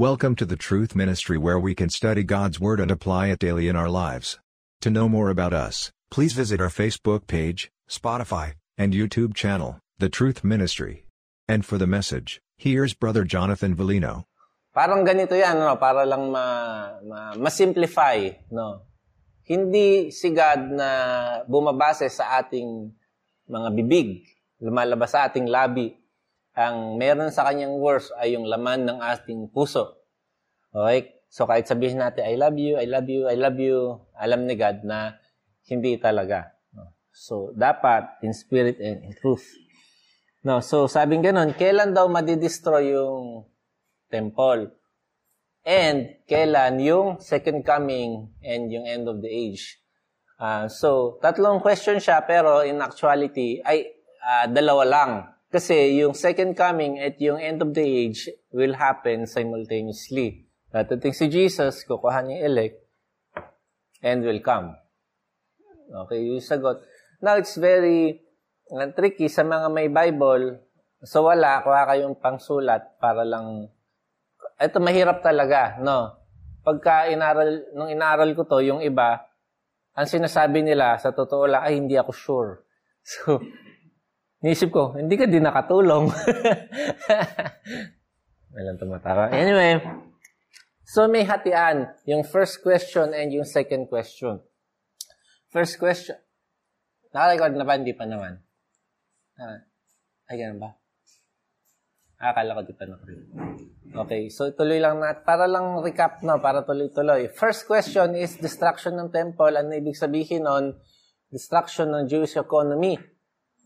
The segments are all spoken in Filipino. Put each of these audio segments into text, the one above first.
Welcome to the Truth Ministry where we can study God's Word and apply it daily in our lives. To know more about us, please visit our Facebook page, Spotify, and YouTube channel, The Truth Ministry. And for the message, here's Brother Jonathan Valino. Parang ganito yan, no? para lang ma, ma, ma-simplify. No? Hindi si God na bumabase sa ating mga bibig, lumalabas sa ating labi. Ang meron sa kanyang words ay yung laman ng ating puso. Okay? So kahit sabihin natin, I love you, I love you, I love you, alam ni God na hindi talaga. So dapat in spirit and in truth. No, so sabing ganun, kailan daw madidestroy yung temple? And kailan yung second coming and yung end of the age? Uh, so, tatlong question siya pero in actuality ay uh, dalawa lang. Kasi yung second coming at yung end of the age will happen simultaneously. Datating si Jesus, kukuha niya elect, and will come. Okay, yung sagot. Now, it's very uh, tricky sa mga may Bible. So, wala. Kuha kayong pangsulat para lang... Ito, mahirap talaga, no? Pagka inaral, nung inaral ko to, yung iba, ang sinasabi nila, sa totoo lang, ay, hindi ako sure. So, nisip ko, hindi ka din nakatulong. Walang tumatawa. Anyway, so may hatian, yung first question and yung second question. First question, nakarecord na ba? Hindi pa naman. Ah, ay, ganun ba? Akala ko di pa nakuha. Okay, so tuloy lang na, para lang recap no, para tuloy-tuloy. First question is destruction ng temple. Ano ibig sabihin nun? Destruction ng Jewish economy.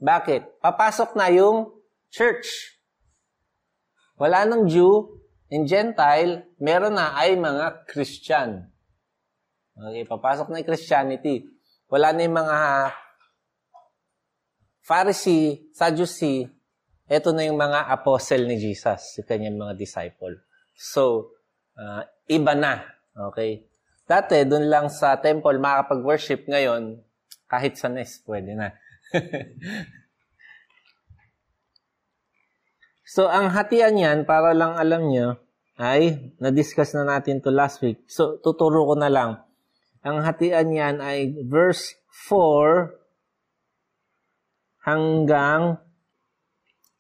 Bakit? Papasok na yung church. Wala nang Jew and Gentile, meron na ay mga Christian. Okay, papasok na yung Christianity. Wala na yung mga Pharisee, Sadducee, ito na yung mga apostle ni Jesus, yung kanyang mga disciple. So, uh, iba na. Okay? Dati, dun lang sa temple, makakapag-worship. Ngayon, kahit sa nest, pwede na. so, ang hatian yan, para lang alam nyo, ay, na-discuss na natin to last week. So, tuturo ko na lang. Ang hatian yan ay verse 4 hanggang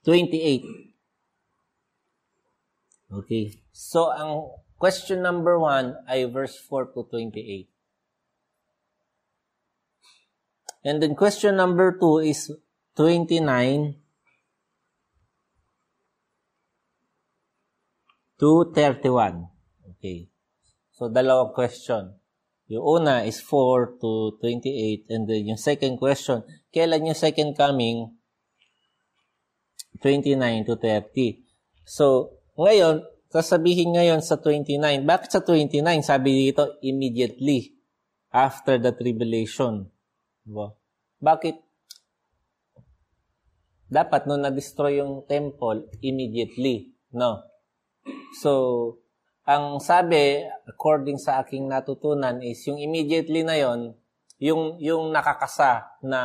28. Okay. So, ang question number 1 ay verse 4 to 28. And then question number 2 is 29 to 31. Okay. So, dalawang question. Yung una is 4 to 28. And then yung second question, kailan yung second coming? 29 to 30. So, ngayon, sasabihin ngayon sa 29. Bakit sa 29? Sabi dito, immediately after the tribulation. Diba? Bakit? Dapat no na-destroy yung temple immediately. No? So, ang sabi, according sa aking natutunan, is yung immediately na yon yung, yung nakakasa na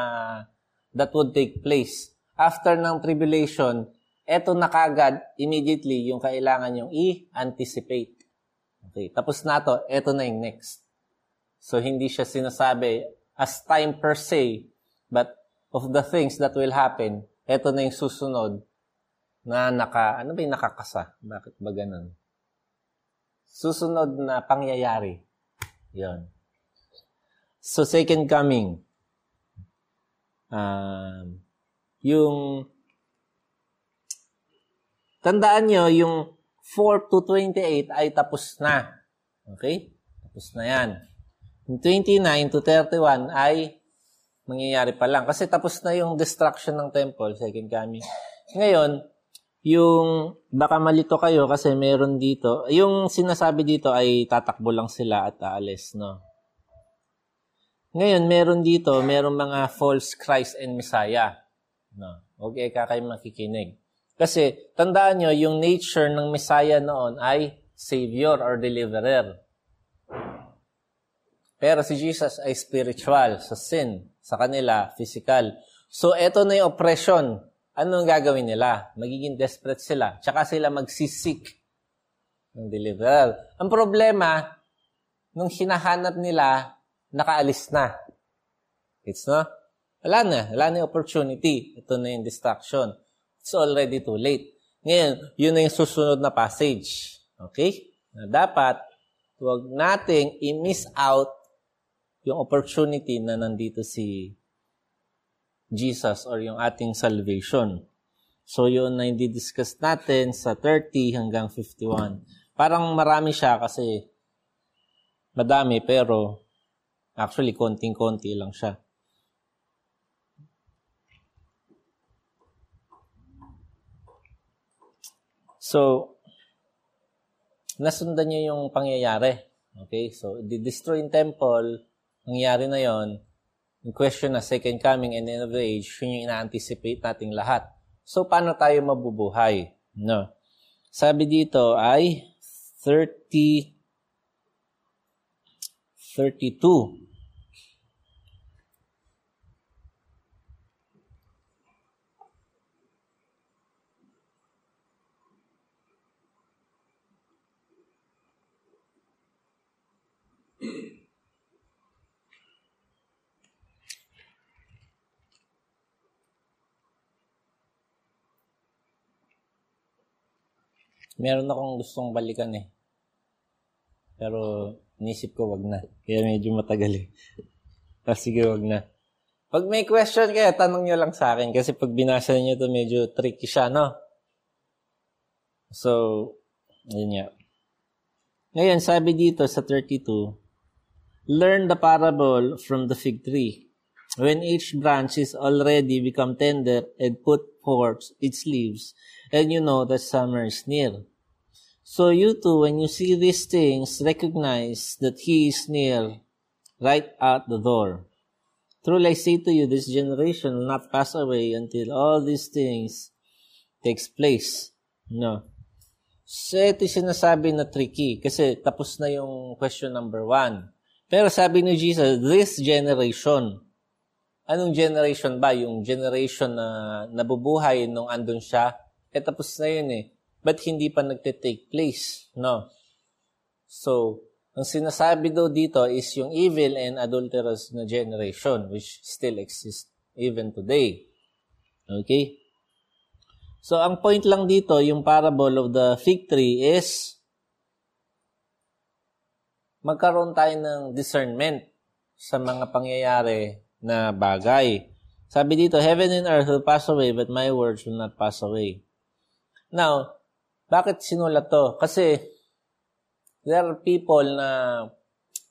that would take place. After ng tribulation, eto na kagad, immediately, yung kailangan yung i-anticipate. Okay, tapos na to, eto na yung next. So, hindi siya sinasabi as time per se, but of the things that will happen, eto na yung susunod na naka, ano ba yung nakakasa? Bakit ba ganun? susunod na pangyayari. Yon. So, second coming. Um, yung tandaan nyo, yung 4 to 28 ay tapos na. Okay? Tapos na yan. Yung 29 to 31 ay mangyayari pa lang. Kasi tapos na yung destruction ng temple, second coming. Ngayon, yung baka malito kayo kasi meron dito, yung sinasabi dito ay tatakbo lang sila at aalis, no? Ngayon, meron dito, meron mga false Christ and Messiah. No? Okay ka kayo makikinig. Kasi, tandaan nyo, yung nature ng Messiah noon ay Savior or Deliverer. Pero si Jesus ay spiritual, sa sin. Sa kanila, physical. So, eto na yung oppression anong gagawin nila? Magiging desperate sila. Tsaka sila magsisik ng deliverer. Ang problema, nung hinahanap nila, nakaalis na. It's no? Wala na. Wala na yung opportunity. Ito na yung distraction. It's already too late. Ngayon, yun na yung susunod na passage. Okay? Na dapat, huwag nating i-miss out yung opportunity na nandito si Jesus or yung ating salvation. So, yun na hindi discuss natin sa 30 hanggang 51. Parang marami siya kasi madami pero actually konting-konti lang siya. So, nasundan niyo yung pangyayari. Okay? So, di-destroy yung temple, nangyari na yon yung question na second coming and end of the age, yun yung ina-anticipate nating lahat. So, paano tayo mabubuhay? No. Sabi dito ay 30, 32. Meron akong gustong balikan eh. Pero nisip ko wag na. Kaya medyo matagal eh. Ah, sige, wag na. Pag may question kaya tanong nyo lang sa akin. Kasi pag binasa nyo to medyo tricky siya, no? So, yun nga. Ngayon, sabi dito sa 32, Learn the parable from the fig tree. When each branch is already become tender and put forth its leaves, and you know that summer is near. So you too, when you see these things, recognize that He is near, right at the door. Truly I say to you, this generation will not pass away until all these things takes place. No. So ito sinasabi na tricky kasi tapos na yung question number one. Pero sabi ni Jesus, this generation, anong generation ba? Yung generation na nabubuhay nung andun siya? Eh tapos na yun eh but hindi pa nagte-take place, no? So, ang sinasabi daw dito is yung evil and adulterous na generation which still exists even today. Okay? So, ang point lang dito, yung parable of the fig tree is magkaroon tayo ng discernment sa mga pangyayari na bagay. Sabi dito, heaven and earth will pass away, but my words will not pass away. Now, bakit sinulat to? Kasi there are people na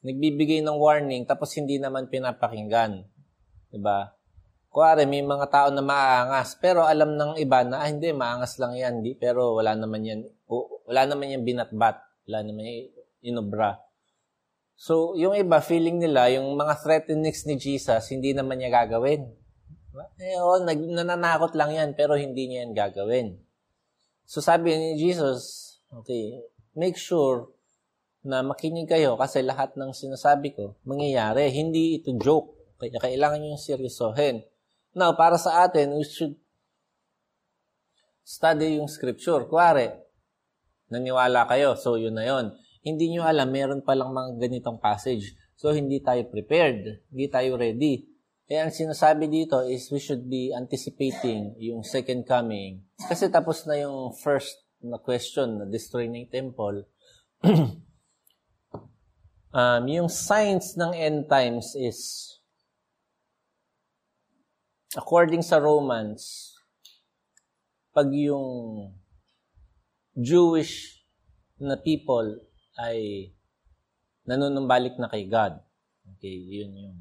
nagbibigay ng warning tapos hindi naman pinapakinggan. 'Di ba? Kuwari, may mga tao na maangas, pero alam ng iba na, ah, hindi, maangas lang yan, di, pero wala naman yan, wala naman yan binatbat, wala naman yan inobra. So, yung iba, feeling nila, yung mga threatenings ni Jesus, hindi naman niya gagawin. Eh, oh, nananakot lang yan, pero hindi niya yan gagawin. So sabi ni Jesus, okay, make sure na makinig kayo kasi lahat ng sinasabi ko mangyayari. Hindi ito joke. Kaya kailangan nyo yung seryosohin. Now, para sa atin, we should study yung scripture. Kuwari, naniwala kayo, so yun na yun. Hindi nyo alam, meron palang mga ganitong passage. So, hindi tayo prepared. Hindi tayo ready. Kaya ang sinasabi dito is we should be anticipating yung second coming. Kasi tapos na yung first na question na destroy yung temple. um, yung signs ng end times is according sa Romans, pag yung Jewish na people ay nanunumbalik na kay God. Okay, yun yung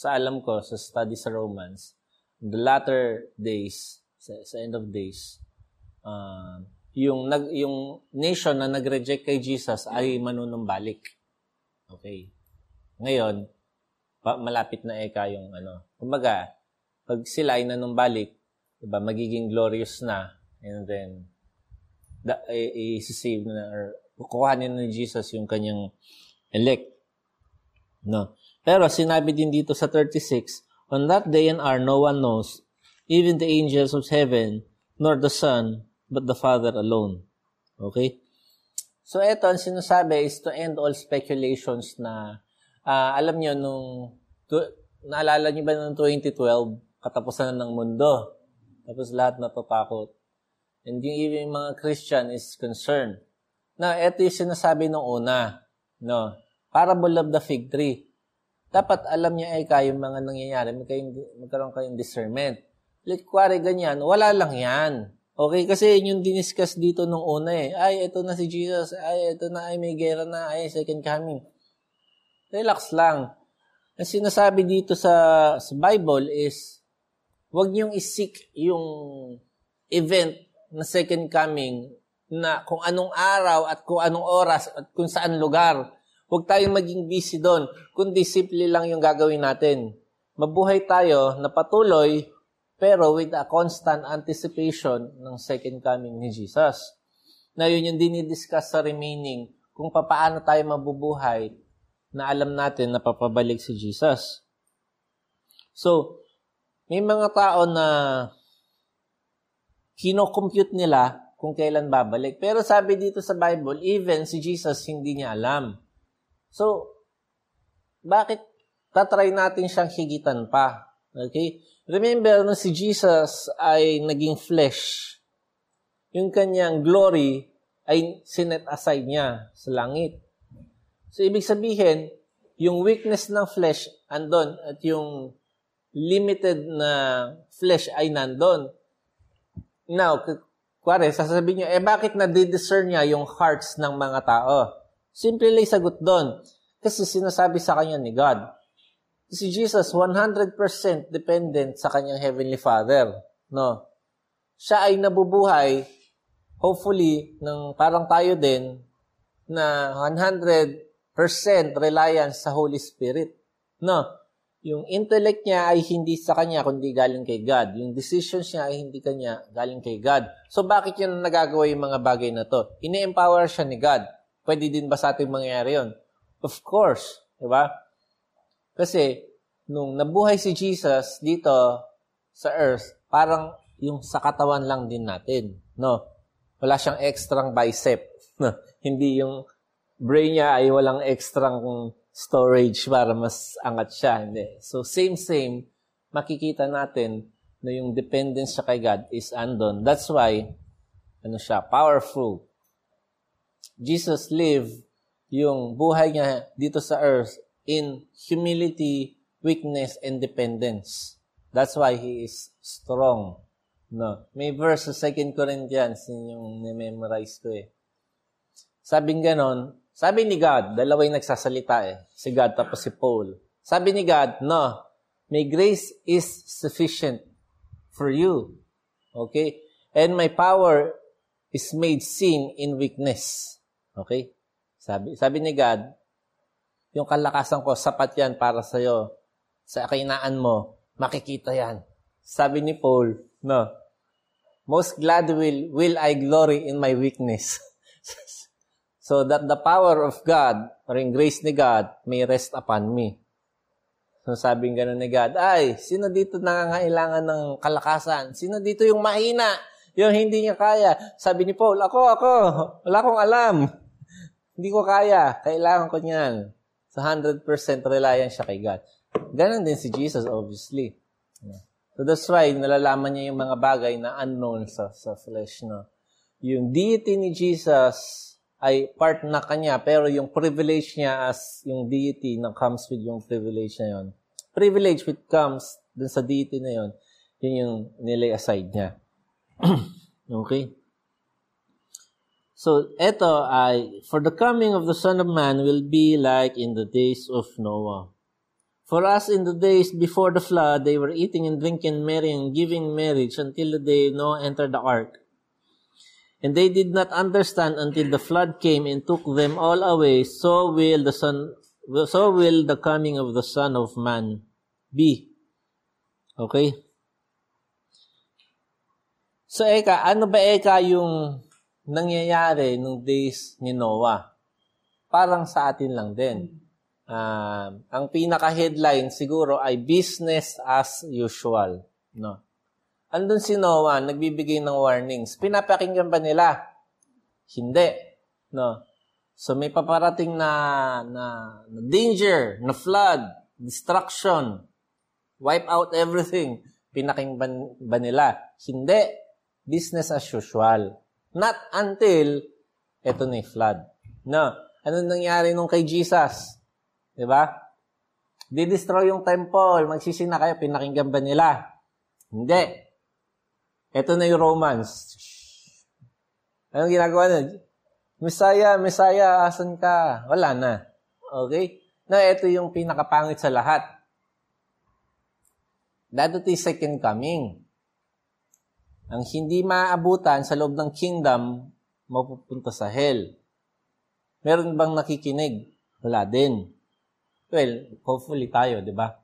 sa alam ko, sa study sa Romans, the latter days, sa, sa end of days, uh, yung, nag, yung nation na nag-reject kay Jesus ay manunumbalik. Okay. Ngayon, pa, malapit na eka yung ano. Kumbaga, pag sila ay nanumbalik, diba, magiging glorious na, and then, da, i-save na, or kukuhanin ni Jesus yung kanyang elect. No. Pero sinabi din dito sa 36, On that day and hour no one knows, even the angels of heaven, nor the Son, but the Father alone. Okay? So ito, ang sinasabi is to end all speculations na, uh, alam nyo, nung, to, naalala nyo ba noong 2012, katapusan na ng mundo. Tapos lahat natatakot. And yung even mga Christian is concerned. Now, ito yung sinasabi nung una. No? Parable of the fig tree. Dapat alam niya ay kayo mga nangyayari, magkaroon, magkaroon kayong discernment. Like, kuwari ganyan, wala lang yan. Okay, kasi yung diniscuss dito nung una eh. Ay, ito na si Jesus. Ay, ito na, ay may gera na. Ay, second coming. Relax lang. Ang sinasabi dito sa, sa Bible is, huwag niyong isik yung event na second coming na kung anong araw at kung anong oras at kung saan lugar. Huwag tayong maging busy doon, kundi simple lang yung gagawin natin. Mabuhay tayo na patuloy pero with a constant anticipation ng second coming ni Jesus. Na yun yung dinidiscuss sa remaining kung paano tayo mabubuhay na alam natin na papabalik si Jesus. So, may mga tao na kino-compute nila kung kailan babalik. Pero sabi dito sa Bible, even si Jesus hindi niya alam. So, bakit tatry natin siyang higitan pa? Okay? Remember, nung si Jesus ay naging flesh, yung kanyang glory ay sinet aside niya sa langit. So, ibig sabihin, yung weakness ng flesh andon at yung limited na flesh ay nandon. Now, kuwari, sasabihin niyo, eh bakit na-discern niya yung hearts ng mga tao? Simple lang sagot doon. Kasi sinasabi sa kanya ni God, si Jesus 100% dependent sa kanyang heavenly Father, no? Siya ay nabubuhay hopefully ng parang tayo din na 100% reliance sa Holy Spirit, no? Yung intellect niya ay hindi sa kanya kundi galing kay God. Yung decisions niya ay hindi kanya galing kay God. So bakit yun nagagawa yung mga bagay na to? Ini-empower siya ni God. Pwede din ba sa ating mangyayari yun? Of course, di ba? Kasi, nung nabuhay si Jesus dito sa earth, parang yung sa katawan lang din natin. No? Wala siyang extrang bicep. Hindi yung brain niya ay walang extrang storage para mas angat siya. Hindi. So, same-same, makikita natin na yung dependence siya kay God is andon. That's why, ano siya, powerful. Jesus lived yung buhay niya dito sa earth in humility, weakness, and dependence. That's why he is strong. No. May verse sa 2 Corinthians, yung memorize ko eh. Sabi ganon, sabi ni God, dalawa yung nagsasalita eh. Si God tapos si Paul. Sabi ni God, no, my grace is sufficient for you. Okay? And my power is made seen in weakness. Okay? Sabi, sabi ni God, yung kalakasan ko, sapat yan para sa'yo. Sa kainaan mo, makikita yan. Sabi ni Paul, no, most glad will, will I glory in my weakness. so that the power of God, or in grace ni God, may rest upon me. So sabing gano'n ni God, ay, sino dito nangangailangan ng kalakasan? Sino dito yung mahina? Yung hindi niya kaya? Sabi ni Paul, ako, ako, wala akong alam. Hindi ko kaya. Kailangan ko niyan. So 100% reliant siya kay God. Ganon din si Jesus, obviously. So that's why nalalaman niya yung mga bagay na unknown sa, sa flesh. No? Yung deity ni Jesus ay part na kanya, pero yung privilege niya as yung deity na comes with yung privilege na yon. Privilege which comes dun sa deity na yon, yun yung nilay aside niya. okay? So, eto ay, for the coming of the Son of Man will be like in the days of Noah. For us in the days before the flood, they were eating and drinking, marrying, giving marriage until the day Noah entered the ark. And they did not understand until the flood came and took them all away. So will the son, so will the coming of the Son of Man be. Okay? So, Eka, ano ba Eka yung nangyayari nung days ni Noah. Parang sa atin lang din. Uh, ang pinaka-headline siguro ay business as usual. No? Andun si Noah, nagbibigay ng warnings. Pinapakinggan ba nila? Hindi. No? So may paparating na, na, na danger, na flood, destruction, wipe out everything. Pinakinggan ba nila? Hindi. Business as usual. Not until eto na flood. No. Ano nangyari nung kay Jesus? Di ba? Didestroy yung temple. Magsisina kayo. Pinakinggan ba nila? Hindi. Ito na yung Romans. Anong ginagawa na? Messiah, Messiah, asan ka? Wala na. Okay? Na ito yung pinakapangit sa lahat. Dadating second coming. Ang hindi maabutan sa loob ng kingdom, mapupunta sa hell. Meron bang nakikinig? Wala din. Well, hopefully tayo, di ba?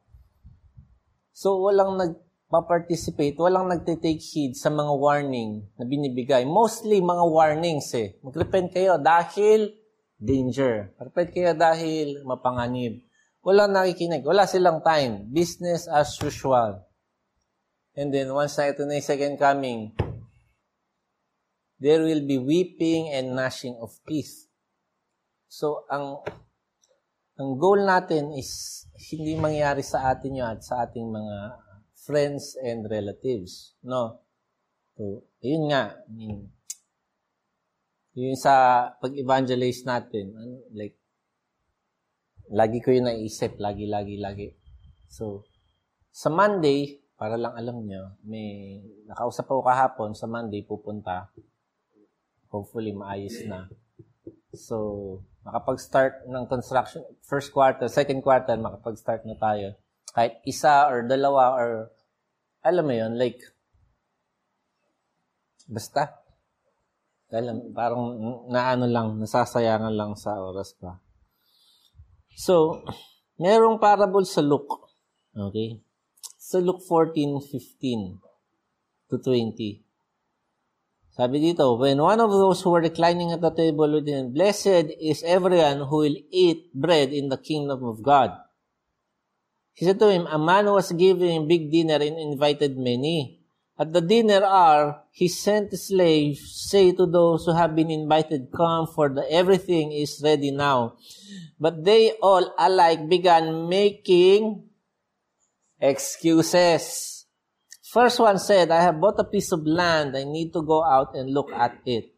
So, walang nagpa-participate, walang nagte-take heed sa mga warning na binibigay. Mostly, mga warnings eh. Mag-repent kayo dahil danger. Repent kayo dahil mapanganib. Walang nakikinig. Wala silang time. Business as usual. And then, once na ito na yung second coming, there will be weeping and gnashing of teeth. So, ang ang goal natin is hindi mangyari sa atin yun at sa ating mga friends and relatives. No? So, yun nga. I yun sa pag-evangelize natin, ano, like, lagi ko yun naisip, lagi, lagi, lagi. So, sa Monday, para lang alam nyo, may nakausap ako kahapon, sa Monday pupunta hopefully maayos na. So, makapag-start ng construction, first quarter, second quarter, makapag-start na tayo. Kahit isa or dalawa or, alam mo yon like, basta. Alam, parang naano lang, nasasayangan lang sa oras pa. So, merong parable sa Luke. Okay? Sa Luke 14:15 to 20. Sabi dito, when one of those who were reclining at the table with him, blessed is everyone who will eat bread in the kingdom of God. He said to him, a man was giving a big dinner and invited many. At the dinner hour, he sent the slaves, say to those who have been invited, come, for the, everything is ready now. But they all alike began making excuses. First one said, I have bought a piece of land. I need to go out and look at it.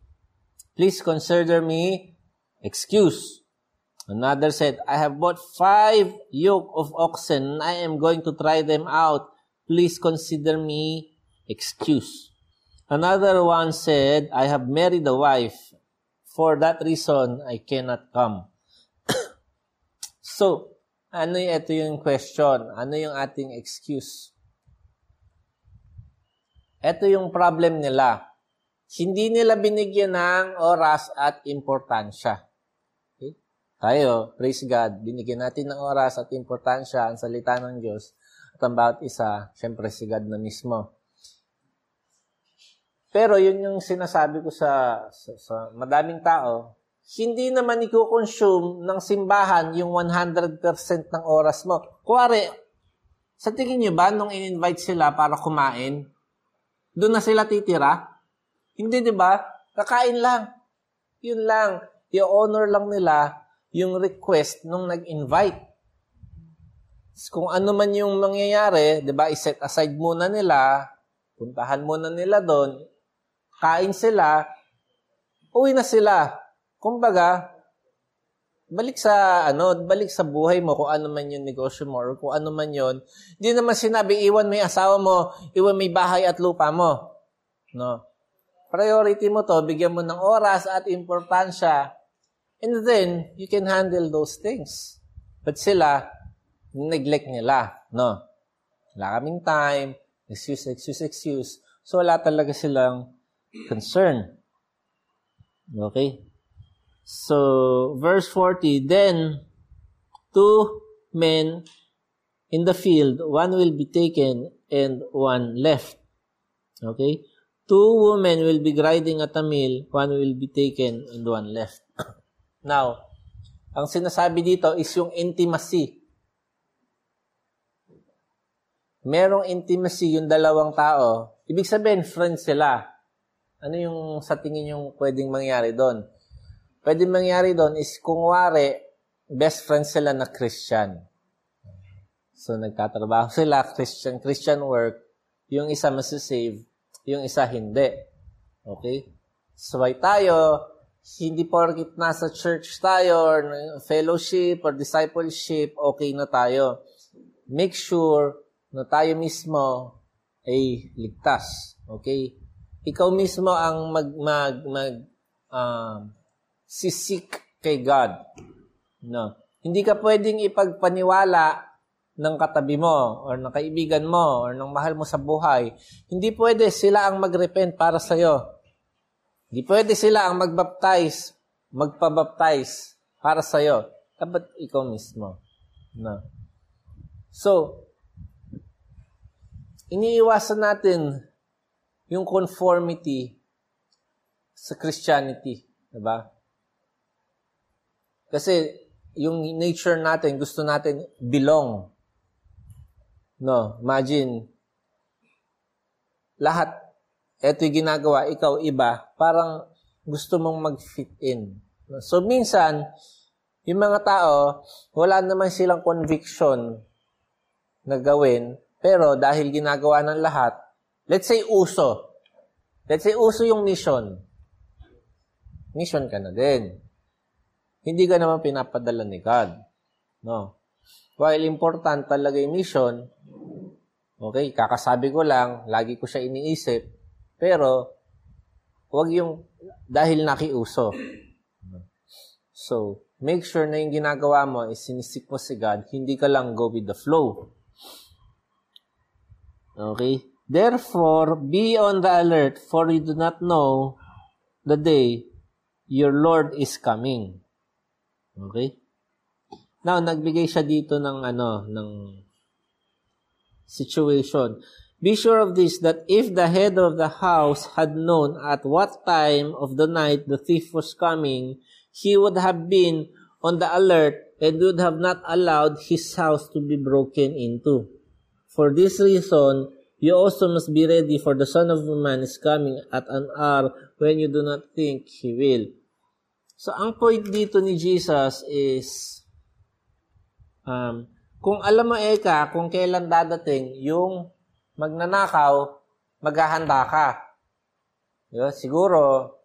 Please consider me excuse. Another said, I have bought five yoke of oxen I am going to try them out. Please consider me excuse. Another one said, I have married a wife. For that reason, I cannot come. so, ano yung ito yung question? Ano yung ating excuse? Ito yung problem nila. Hindi nila binigyan ng oras at importansya. Okay? Tayo, praise God, binigyan natin ng oras at importansya ang salita ng Diyos at ang bawat isa, syempre si God na mismo. Pero yun yung sinasabi ko sa, sa, sa madaming tao, hindi naman i-consume ng simbahan yung 100% ng oras mo. Kuwari, sa tingin nyo ba, nung in-invite sila para kumain, doon na sila titira? Hindi, di ba? Kakain lang. Yun lang. I-honor lang nila yung request nung nag-invite. Kung ano man yung mangyayari, di ba, iset aside muna nila, puntahan muna nila doon, kain sila, uwi na sila. Kumbaga, balik sa ano, balik sa buhay mo kung ano man yung negosyo mo or kung ano man yon. Hindi naman sinabi iwan mo yung asawa mo, iwan may bahay at lupa mo. No. Priority mo to, bigyan mo ng oras at importansya. And then, you can handle those things. But sila, neglect nila. No. Wala kaming time. Excuse, excuse, excuse. So, wala talaga silang concern. Okay? So, verse 40, Then two men in the field, one will be taken and one left. Okay? Two women will be grinding at a mill, one will be taken and one left. Now, ang sinasabi dito is yung intimacy. Merong intimacy yung dalawang tao. Ibig sabihin, friends sila. Ano yung sa tingin yung pwedeng mangyari doon? Pwede mangyari doon is kung wari, best friend sila na Christian. So, nagtatrabaho sila, Christian, Christian work, yung isa masasave, yung isa hindi. Okay? So, why tayo, hindi porkit nasa church tayo, or fellowship, or discipleship, okay na tayo. Make sure na tayo mismo ay ligtas. Okay? Ikaw mismo ang mag, mag, mag, um, sisik kay God. No. Hindi ka pwedeng ipagpaniwala ng katabi mo or ng kaibigan mo or ng mahal mo sa buhay. Hindi pwede sila ang mag-repent para sa iyo. Hindi pwede sila ang magbaptize, magpabaptize para sa iyo. Dapat ikaw mismo. No. So, iniiwasan natin yung conformity sa Christianity. Diba? Kasi yung nature natin, gusto natin belong. No, imagine, lahat, eto yung ginagawa, ikaw iba, parang gusto mong mag-fit in. So, minsan, yung mga tao, wala naman silang conviction na gawin, pero dahil ginagawa ng lahat, let's say uso. Let's say uso yung mission. Mission ka na din hindi ka naman pinapadala ni God. No. While important talaga yung mission, okay, kakasabi ko lang, lagi ko siya iniisip, pero wag yung dahil nakiuso. So, make sure na yung ginagawa mo is sinisik mo si God, hindi ka lang go with the flow. Okay? Therefore, be on the alert, for you do not know the day your Lord is coming. Okay? Now, nagbigay siya dito ng ano, ng situation. Be sure of this, that if the head of the house had known at what time of the night the thief was coming, he would have been on the alert and would have not allowed his house to be broken into. For this reason, you also must be ready for the Son of Man is coming at an hour when you do not think he will. So, ang point dito ni Jesus is, um, kung alam mo, Eka, kung kailan dadating yung magnanakaw, maghahanda ka. Diba? Siguro,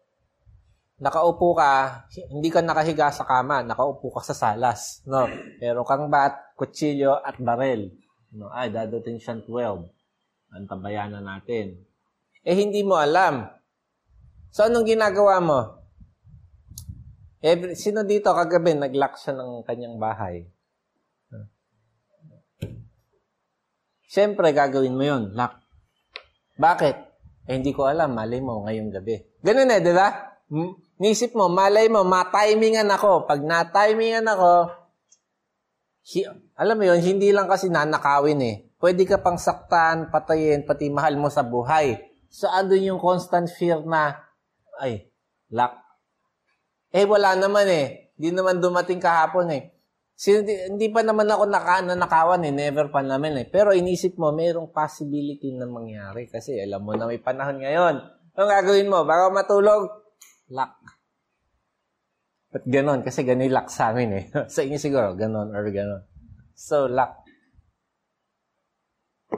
nakaupo ka, hindi ka nakahiga sa kama, nakaupo ka sa salas. No? Pero kang bat, kutsilyo at barel. No? Ay, dadating siyang 12. Antabayanan natin. Eh, hindi mo alam. So, anong ginagawa mo? Every, sino dito kagabi nag-lock siya ng kanyang bahay? Siyempre, gagawin mo yon lock. Bakit? Eh, hindi ko alam, malay mo ngayong gabi. Ganun eh, di ba? Nisip mo, malay mo, ma-timingan ako. Pag na-timingan ako, hi, alam mo yon hindi lang kasi nanakawin eh. Pwede ka pang saktan, patayin, pati mahal mo sa buhay. So, andun yung constant fear na, ay, lock eh, wala naman eh. Hindi naman dumating kahapon eh. Sino, hindi pa naman ako naka, nanakawan eh. Never pa naman eh. Pero inisip mo, mayroong possibility na mangyari. Kasi alam mo na may panahon ngayon. Anong gagawin mo? Bago matulog, lock. Ba't ganon? Kasi ganon lock sa amin eh. sa inyo siguro, ganon or ganon. So, lock.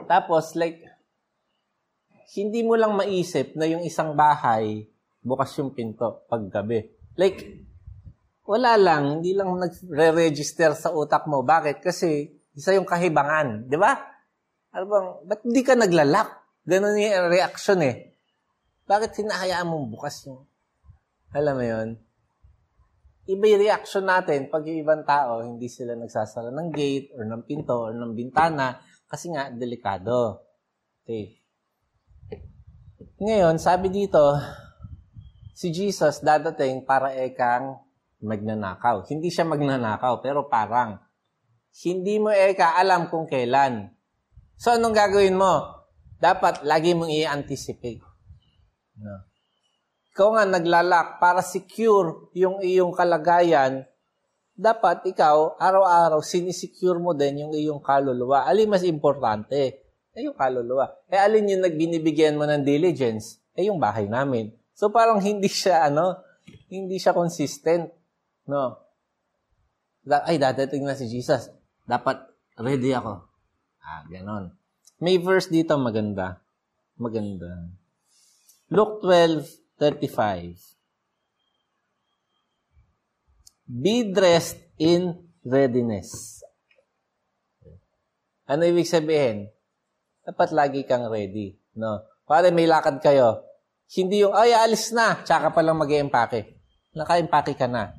Tapos, like, hindi mo lang maisip na yung isang bahay, bukas yung pinto paggabi. Like, wala lang, hindi lang nagre-register sa utak mo. Bakit? Kasi isa yung kahibangan, di ba? Ano bang, ba't hindi ka naglalak? Ganun yung reaction eh. Bakit hinahayaan mong bukas yung, alam mo yun? Iba yung reaction natin pag yung ibang tao, hindi sila nagsasara ng gate or ng pinto or ng bintana kasi nga, delikado. Okay. Ngayon, sabi dito, si Jesus dadating para ekang magnanakaw. Hindi siya magnanakaw, pero parang. Hindi mo eka alam kung kailan. So, anong gagawin mo? Dapat lagi mong i-anticipate. No. Ikaw nga naglalak para secure yung iyong kalagayan, dapat ikaw, araw-araw, sinisecure mo din yung iyong kaluluwa. Alin mas importante? Eh, yung kaluluwa. Eh, alin yung nagbinibigyan mo ng diligence? Eh, yung bahay namin. So parang hindi siya ano, hindi siya consistent. No? Ay, dadating na si Jesus. Dapat ready ako. Ah, ganon. May verse dito maganda. Maganda. Luke 12:35. Be dressed in readiness. Ano ibig sabihin? Dapat lagi kang ready. No? Para may lakad kayo, hindi yung, ay, alis na, tsaka pa lang mag-empake. Naka-empake ka na.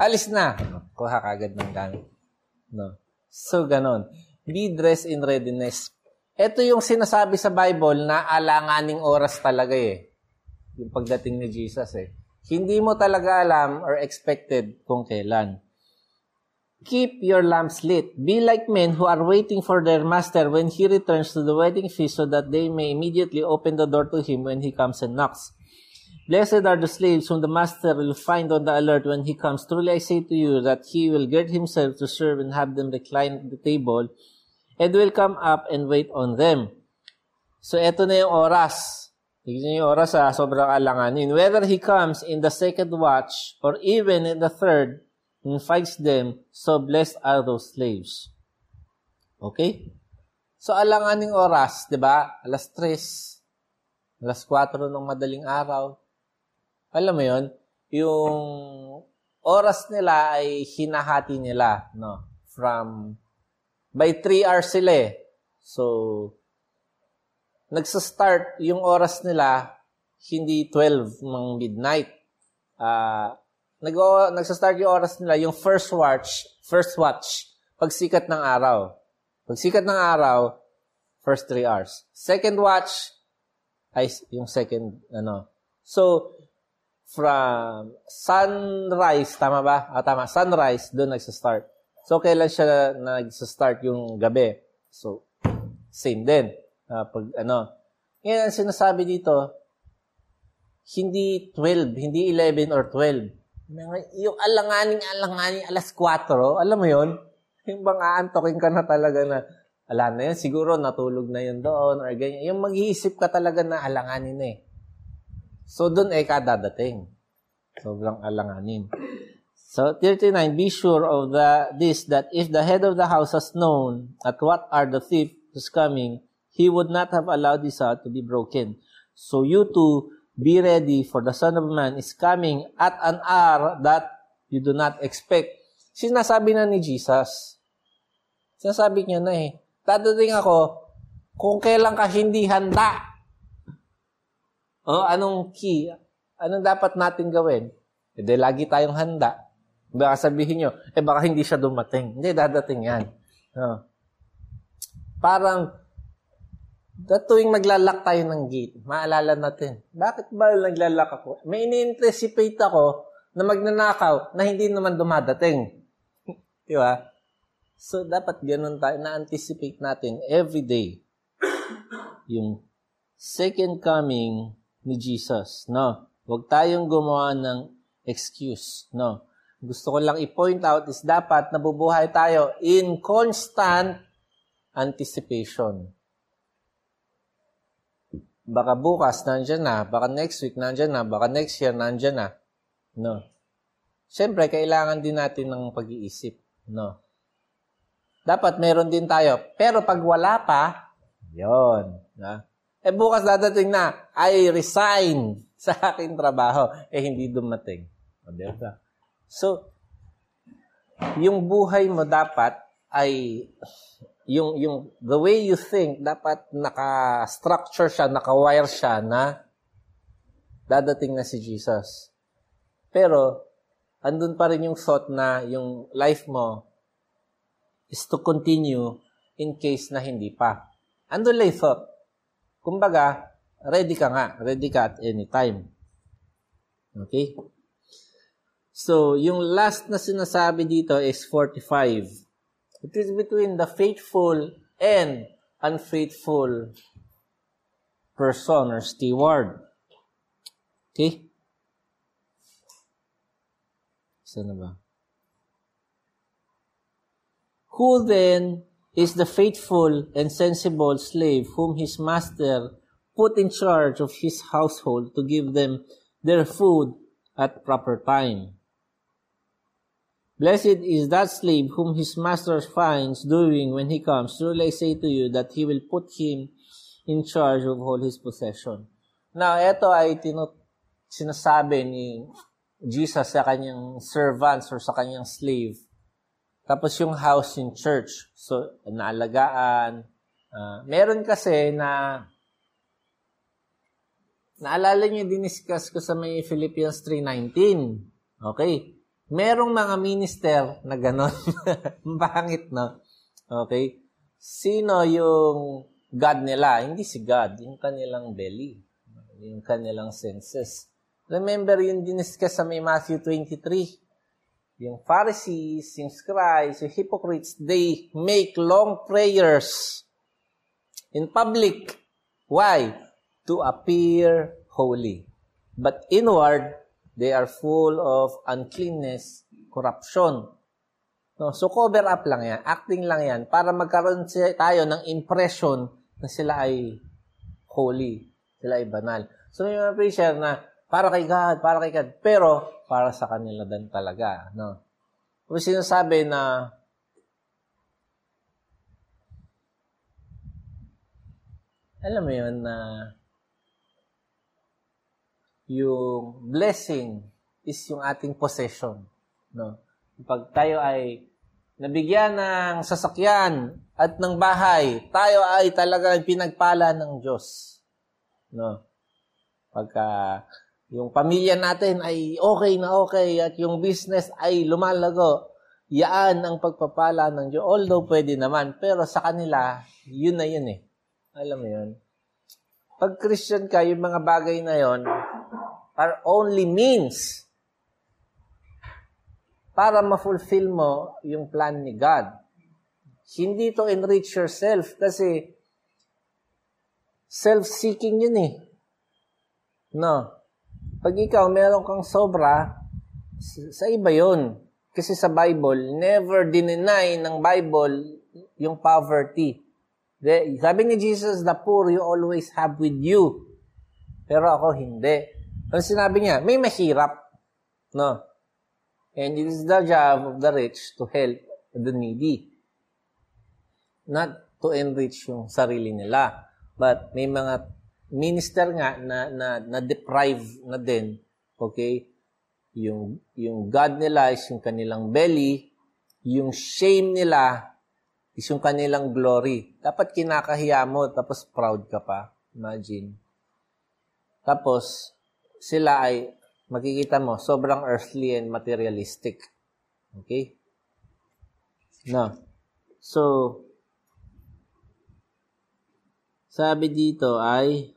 Alis na. Kuha ka agad ng gamit. No? So, ganon. Be dressed in readiness. Ito yung sinasabi sa Bible na alanganing oras talaga eh. Yung pagdating ni Jesus eh. Hindi mo talaga alam or expected kung kailan. Keep your lamps lit. Be like men who are waiting for their master when he returns to the wedding feast so that they may immediately open the door to him when he comes and knocks. Blessed are the slaves whom the master will find on the alert when he comes. Truly I say to you that he will gird himself to serve and have them recline at the table and will come up and wait on them. So eto na yung oras. Tignan yung oras ha, sobrang alanganin. Whether he comes in the second watch or even in the third, finds them, so blessed are those slaves. Okay? So, alanganing oras, di ba? Alas 3, alas 4 ng madaling araw. Alam mo yon yung oras nila ay hinahati nila, no? From, by 3 hours sila eh. So, nagsa-start yung oras nila, hindi 12 ng midnight. Uh, nag nagsa-start yung oras nila, yung first watch, first watch, pagsikat ng araw. Pagsikat ng araw, first three hours. Second watch, ay yung second, ano. So, from sunrise, tama ba? Ah, tama, sunrise, doon nagsa-start. So, kailan siya nagsa-start yung gabi? So, same din. Uh, pag, ano. Ngayon, sinasabi dito, hindi 12, hindi 11 or 12 yung alanganing-alanganing alas 4, alam mo yon Yung bang aantokin ka na talaga na, ala na yun, siguro natulog na yun doon or ganyan. Yung mag-iisip ka talaga na alanganin na eh. So, doon ay kadadating. Sobrang alanganin. So, 39, be sure of the, this, that if the head of the house has known at what are the thief who's coming, he would not have allowed this house to be broken. So, you too, Be ready, for the Son of Man is coming at an hour that you do not expect. Sinasabi na ni Jesus. Sinasabi niya na eh. Dadating ako kung kailan ka hindi handa. O, anong key? Anong dapat natin gawin? E de, lagi tayong handa. Baka sabihin nyo, eh baka hindi siya dumating. Hindi, dadating yan. No. Parang, That tuwing maglalak tayo ng gate, maalala natin, bakit ba naglalak ako? May ini-anticipate ako na magnanakaw na hindi naman dumadating. Di ba? So, dapat ganun tayo, na-anticipate natin every day yung second coming ni Jesus. No? Huwag tayong gumawa ng excuse. No? Gusto ko lang i-point out is dapat nabubuhay tayo in constant anticipation. Baka bukas nandyan na, baka next week nandyan na, baka next year nandyan na. No. Siyempre, kailangan din natin ng pag-iisip. No. Dapat meron din tayo. Pero pag wala pa, yon, na. Eh bukas dadating na, I resign sa aking trabaho. Eh hindi dumating. O? So, yung buhay mo dapat ay yung yung the way you think dapat naka-structure siya, naka-wire siya na dadating na si Jesus. Pero andun pa rin yung thought na yung life mo is to continue in case na hindi pa. Andun lang yung thought. Kumbaga, ready ka nga. Ready ka at any time. Okay? So, yung last na sinasabi dito is 45. It is between the faithful and unfaithful person or steward. Okay? Saan ba? Who then is the faithful and sensible slave whom his master put in charge of his household to give them their food at proper time. Blessed is that slave whom his master finds doing when he comes. Truly I say to you that he will put him in charge of all his possession. Now, ito ay tinut sinasabi ni Jesus sa kanyang servants or sa kanyang slave. Tapos yung house in church. So, naalagaan. Uh, meron kasi na naalala niyo diniscuss ko sa may Philippians 3.19. Okay? Merong mga minister na ganon. Bangit, no? Okay? Sino yung God nila? Hindi si God, yung kanilang belly. Yung kanilang senses. Remember yung diniscuss sa may Matthew 23. Yung Pharisees, yung scribes, yung hypocrites, they make long prayers in public. Why? To appear holy. But inward, They are full of uncleanness, corruption. No, so cover up lang yan, acting lang yan para magkaroon tayo ng impression na sila ay holy, sila ay banal. So may mga preacher na para kay God, para kay God, pero para sa kanila din talaga, no. Kung sinasabi na alam mo yun na yung blessing is yung ating possession. No? Pag tayo ay nabigyan ng sasakyan at ng bahay, tayo ay talagang pinagpala ng Diyos. No? Pagka yung pamilya natin ay okay na okay at yung business ay lumalago, yaan ang pagpapala ng Diyos. Although pwede naman, pero sa kanila, yun na yun eh. Alam mo yun? Pag Christian ka, yung mga bagay na yon are only means para ma-fulfill mo yung plan ni God. Hindi to enrich yourself kasi self-seeking yun eh. No. Pag ikaw meron kang sobra, sa iba yun. Kasi sa Bible, never dineny ng Bible yung poverty. Sabi ni Jesus, the poor you always have with you. Pero ako hindi. Ano sinabi niya? May mahirap. No? And it is the job of the rich to help the needy. Not to enrich yung sarili nila. But may mga minister nga na, na, na deprive na din. Okay? Yung, yung God nila is yung kanilang belly. Yung shame nila is yung kanilang glory. Dapat kinakahiya mo, tapos proud ka pa. Imagine. Tapos, sila ay, makikita mo, sobrang earthly and materialistic. Okay? No. So, sabi dito ay,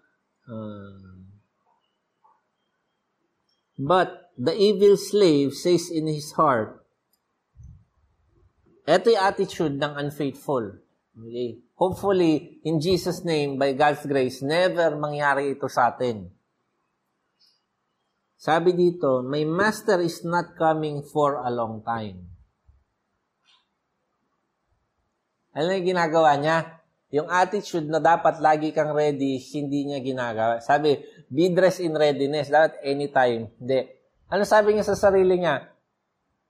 uh, But the evil slave says in his heart, ito yung attitude ng unfaithful. Okay? Hopefully, in Jesus' name, by God's grace, never mangyari ito sa atin. Sabi dito, my master is not coming for a long time. Ano yung ginagawa niya? Yung attitude na dapat lagi kang ready, hindi niya ginagawa. Sabi, be dressed in readiness. Dapat anytime. Hindi. Ano sabi niya sa sarili niya?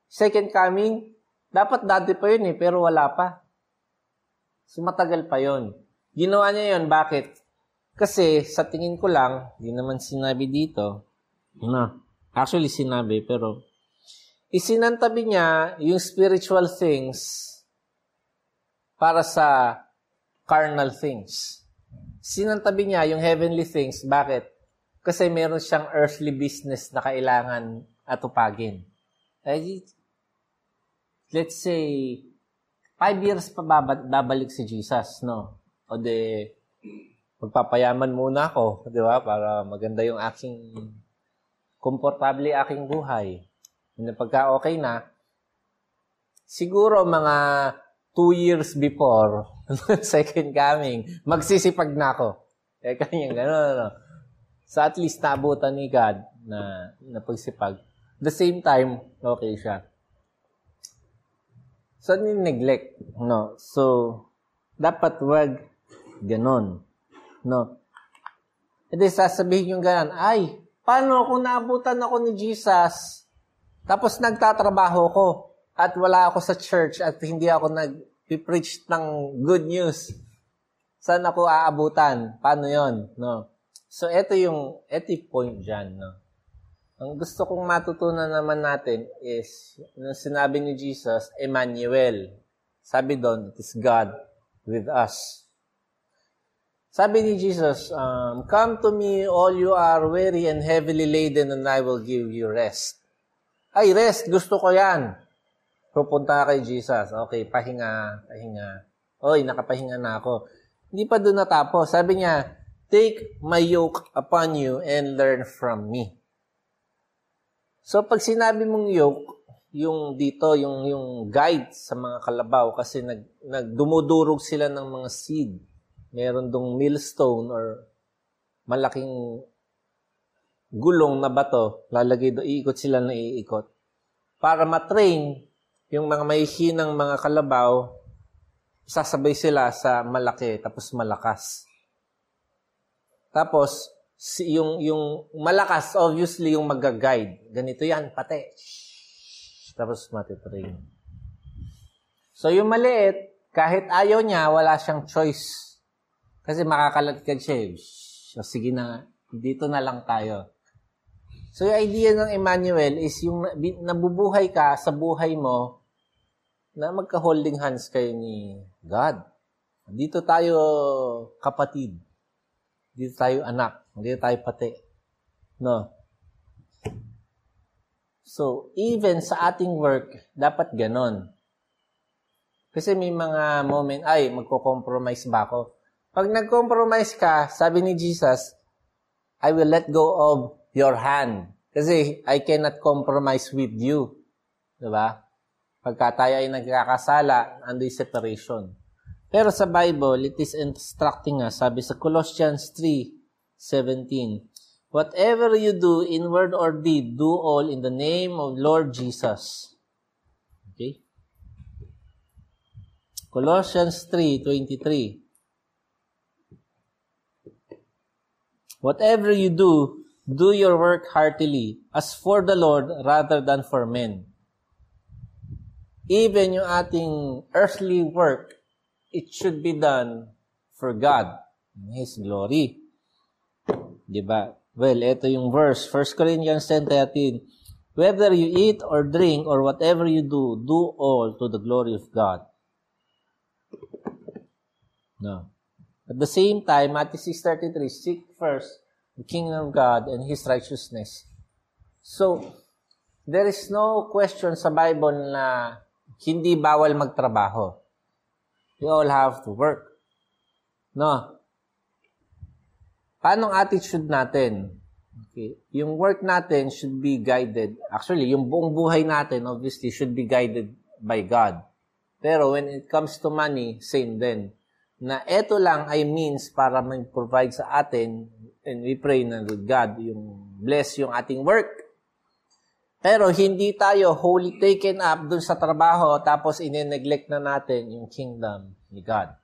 Second coming, dapat dati pa yun eh, pero wala pa. So, matagal pa yun. Ginawa niya yun. Bakit? Kasi, sa tingin ko lang, di naman sinabi dito, na, actually sinabi, pero isinantabi niya yung spiritual things para sa carnal things. Sinantabi niya yung heavenly things. Bakit? Kasi meron siyang earthly business na kailangan atupagin. Eh, let's say, five years pa babalik si Jesus, no? O de, magpapayaman muna ako, di ba? Para maganda yung aking komportable aking buhay. Na pagka okay na, siguro mga two years before second coming, magsisipag na ako. Eh, kanyang gano'n, ano. So, at least naabutan ni God na, na pagsipag. The same time, okay siya. So, ni-neglect. No? So, dapat wag ganon. No? E di sasabihin yung ganon, ay, Paano kung naabutan ako ni Jesus, tapos nagtatrabaho ko, at wala ako sa church, at hindi ako nag-preach ng good news? Saan ako aabutan? Paano yon No? So, ito yung, ito point dyan. No? Ang gusto kong matutunan naman natin is, nung sinabi ni Jesus, Emmanuel. Sabi doon, it is God with us. Sabi ni Jesus, um, Come to me, all you are weary and heavily laden, and I will give you rest. Ay, rest, gusto ko yan. Pupunta kay Jesus. Okay, pahinga, pahinga. Oy, nakapahinga na ako. Hindi pa doon natapos. Sabi niya, Take my yoke upon you and learn from me. So pag sinabi mong yoke, yung dito, yung, yung guide sa mga kalabaw kasi nag, nagdumudurog sila ng mga seed. Meron dong millstone or malaking gulong na bato, lalagay do, iikot sila na iikot. Para matrain yung mga maihinang mga kalabaw, sasabay sila sa malaki, tapos malakas. Tapos, si, yung, yung malakas, obviously, yung mag-guide. Ganito yan, pati. Tapos matitrain. So, yung maliit, kahit ayaw niya, wala siyang choice. Kasi makakalagkad siya. Eh. So, sige na, dito na lang tayo. So, yung idea ng Emmanuel is yung nabubuhay ka sa buhay mo na magka-holding hands kayo ni God. Dito tayo kapatid. Dito tayo anak. Hindi tayo pati. No. So, even sa ating work, dapat ganon. Kasi may mga moment, ay, magko-compromise ba ako? Pag nag-compromise ka, sabi ni Jesus, I will let go of your hand. Kasi I cannot compromise with you. Diba? Pagka tayo ay nagkakasala, ando'y separation. Pero sa Bible, it is instructing us, sabi sa Colossians 3, 17. Whatever you do in word or deed, do all in the name of Lord Jesus. Okay? Colossians 3:23. Whatever you do, do your work heartily, as for the Lord rather than for men. Even yung ating earthly work, it should be done for God, His glory. Di ba? Well, ito yung verse, 1 Corinthians 10.13. Whether you eat or drink or whatever you do, do all to the glory of God. No. At the same time, Matthew 6.33, seek first the kingdom of God and His righteousness. So, there is no question sa Bible na hindi bawal magtrabaho. We all have to work. No. Paano ang attitude natin? Okay. Yung work natin should be guided. Actually, yung buong buhay natin, obviously, should be guided by God. Pero when it comes to money, same din. Na eto lang ay means para mag-provide sa atin and we pray na God, yung bless yung ating work. Pero hindi tayo wholly taken up dun sa trabaho tapos ine-neglect na natin yung kingdom ni God.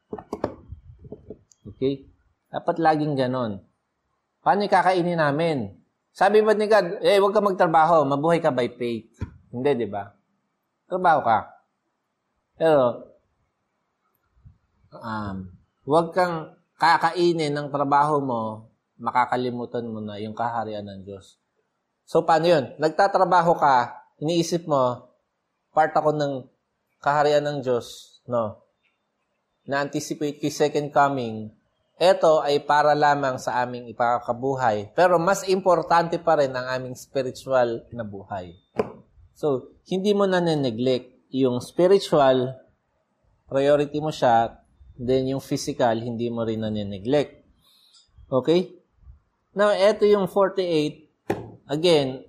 Okay? Dapat laging ganon. Paano kakainin namin? Sabi ba ni God, eh, huwag ka magtrabaho, mabuhay ka by faith. Hindi, di ba? Trabaho ka. Pero, um, huwag kang kakainin ng trabaho mo, makakalimutan mo na yung kaharian ng Diyos. So, paano yun? Nagtatrabaho ka, iniisip mo, part ako ng kaharian ng Diyos, no? Na-anticipate kay second coming, ito ay para lamang sa aming ipakabuhay. Pero mas importante pa rin ang aming spiritual na buhay. So, hindi mo na neglect yung spiritual, priority mo siya, then yung physical, hindi mo rin na neglect. Okay? Now, ito yung 48. Again,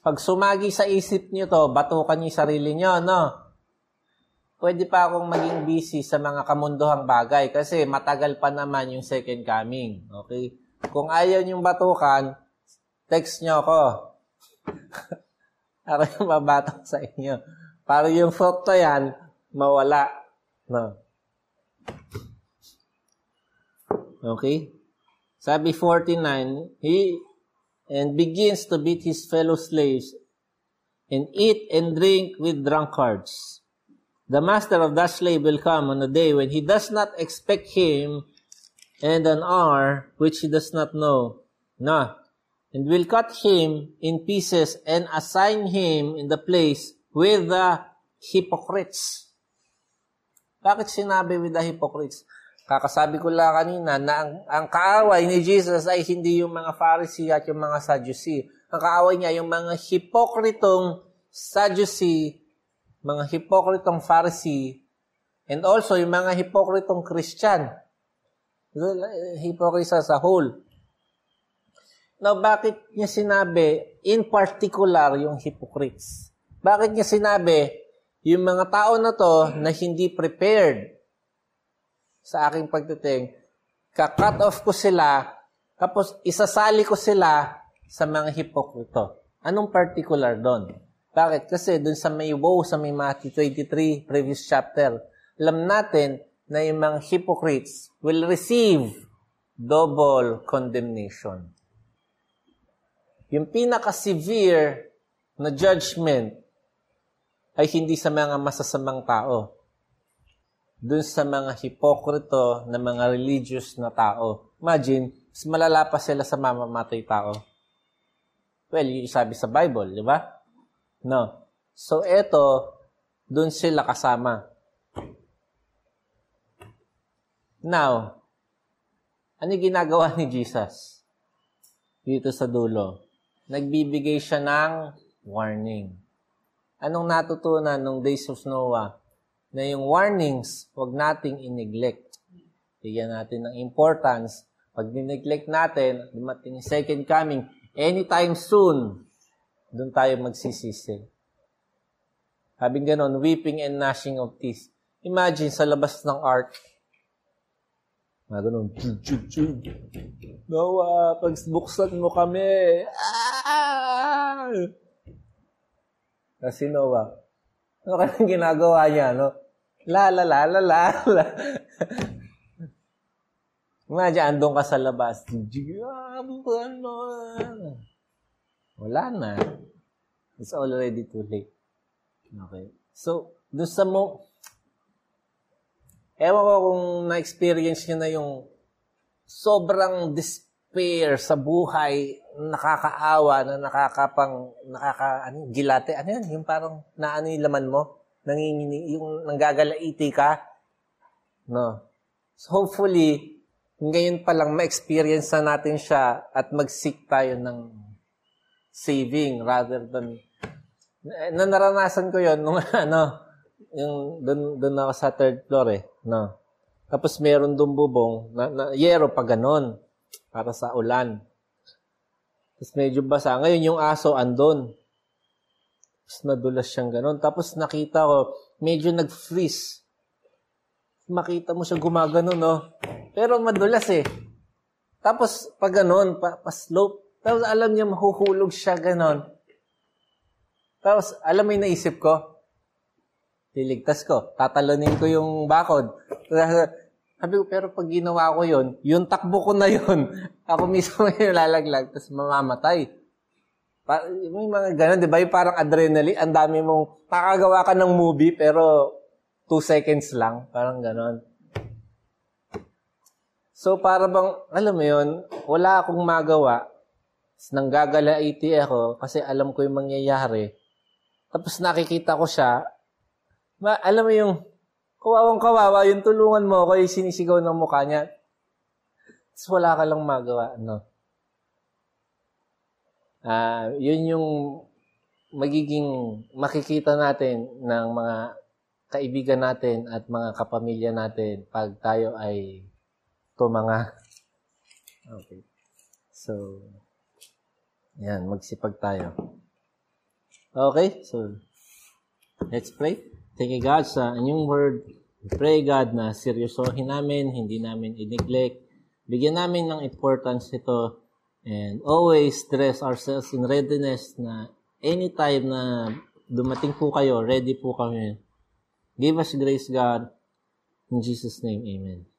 pag sumagi sa isip niyo to, batukan niyo sarili niyo, no? pwede pa akong maging busy sa mga kamunduhang bagay kasi matagal pa naman yung second coming. Okay? Kung ayaw niyong batukan, text niyo ako. Para yung mabatok sa inyo. Para yung photo yan, mawala. No. Okay? Sabi 49, he and begins to beat his fellow slaves and eat and drink with drunkards. The master of that slave will come on a day when he does not expect him and an hour which he does not know. No. And will cut him in pieces and assign him in the place with the hypocrites. Bakit sinabi with the hypocrites? Kakasabi ko lang kanina na ang, ang kaaway ni Jesus ay hindi yung mga Pharisee at yung mga Sadducee. Ang kaaway niya yung mga hipokritong Sadducee, mga hipokritong Pharisee, and also yung mga hipokritong Christian. Hypocrites as a whole. Now, bakit niya sinabi, in particular, yung hypocrites? Bakit niya sinabi, yung mga tao na to na hindi prepared sa aking pagtiting, ka-cut off ko sila, tapos isasali ko sila sa mga hipokrito. Anong particular doon? Bakit? Kasi doon sa may woe, sa may Matthew 23, previous chapter, alam natin na yung mga hypocrites will receive double condemnation. Yung pinaka-severe na judgment ay hindi sa mga masasamang tao, dun sa mga hipokrito na mga religious na tao. Imagine, mas malala pa sila sa mamamatay tao. Well, yung sabi sa Bible, di ba? No. So, eto, dun sila kasama. Now, ano ginagawa ni Jesus? Dito sa dulo. Nagbibigay siya ng warning. Anong natutunan nung days of Noah? na yung warnings, huwag nating in-neglect. Bigyan natin ng importance. Pag neglect natin, dumating yung second coming, anytime soon, doon tayo magsisisi. Habing ganon, weeping and gnashing of teeth. Imagine sa labas ng ark, mga ganun, Noah, pag buksan mo kami, ah! Kasi Noah, ano kayang ginagawa niya, no? La, la, la, la, la, la. Imagine, andun ka sa labas. Ano? Wala na. It's already too late. Okay. So, doon sa mo, ewan ko kung na-experience nyo na yung sobrang despair sa buhay, nakakaawa, na nakakapang, nakaka, ano, gilate, ano yan, yung parang naano yung laman mo, nangingini, yung nanggagalaiti ka. No. So hopefully, ngayon pa lang ma-experience na natin siya at mag-seek tayo ng saving rather than na naranasan ko yon nung ano yung doon doon ako sa third floor eh no. Tapos meron doon bubong na, na yero pa ganon para sa ulan tapos medyo basa ngayon yung aso andon tapos nadulas siyang ganun. Tapos nakita ko, medyo nag-freeze. Makita mo siya gumagano, no? Pero madulas eh. Tapos, pag ganun, pa, pa-slope. Tapos alam niya, mahuhulog siya ganon. Tapos, alam mo yung naisip ko? Tiligtas ko. Tatalonin ko yung bakod. Sabi ko, pero pag ginawa ko yon yung takbo ko na yon ako mismo yung lalaglag, tapos mamamatay. Pa, may mga ganun, di ba? Yung parang adrenaline, ang dami mong, makagawa ka ng movie, pero two seconds lang. Parang ganun. So, para bang, alam mo yun, wala akong magawa. Nanggagalaiti ako kasi alam ko yung mangyayari. Tapos nakikita ko siya. Ma, alam mo yung, kawawang kawawa, yung tulungan mo ako, yung sinisigaw ng mukha niya. Tapos wala ka lang magawa. No? Uh, yun yung magiging makikita natin ng mga kaibigan natin at mga kapamilya natin pag tayo ay tumanga. Okay. So, yan, magsipag tayo. Okay, so, let's pray. Thank you God sa inyong word. Pray God na seryosohin namin, hindi namin i-neglect. Bigyan namin ng importance ito And always dress ourselves in readiness na anytime na dumating po kayo, ready po kami. Give us grace, God. In Jesus' name, Amen.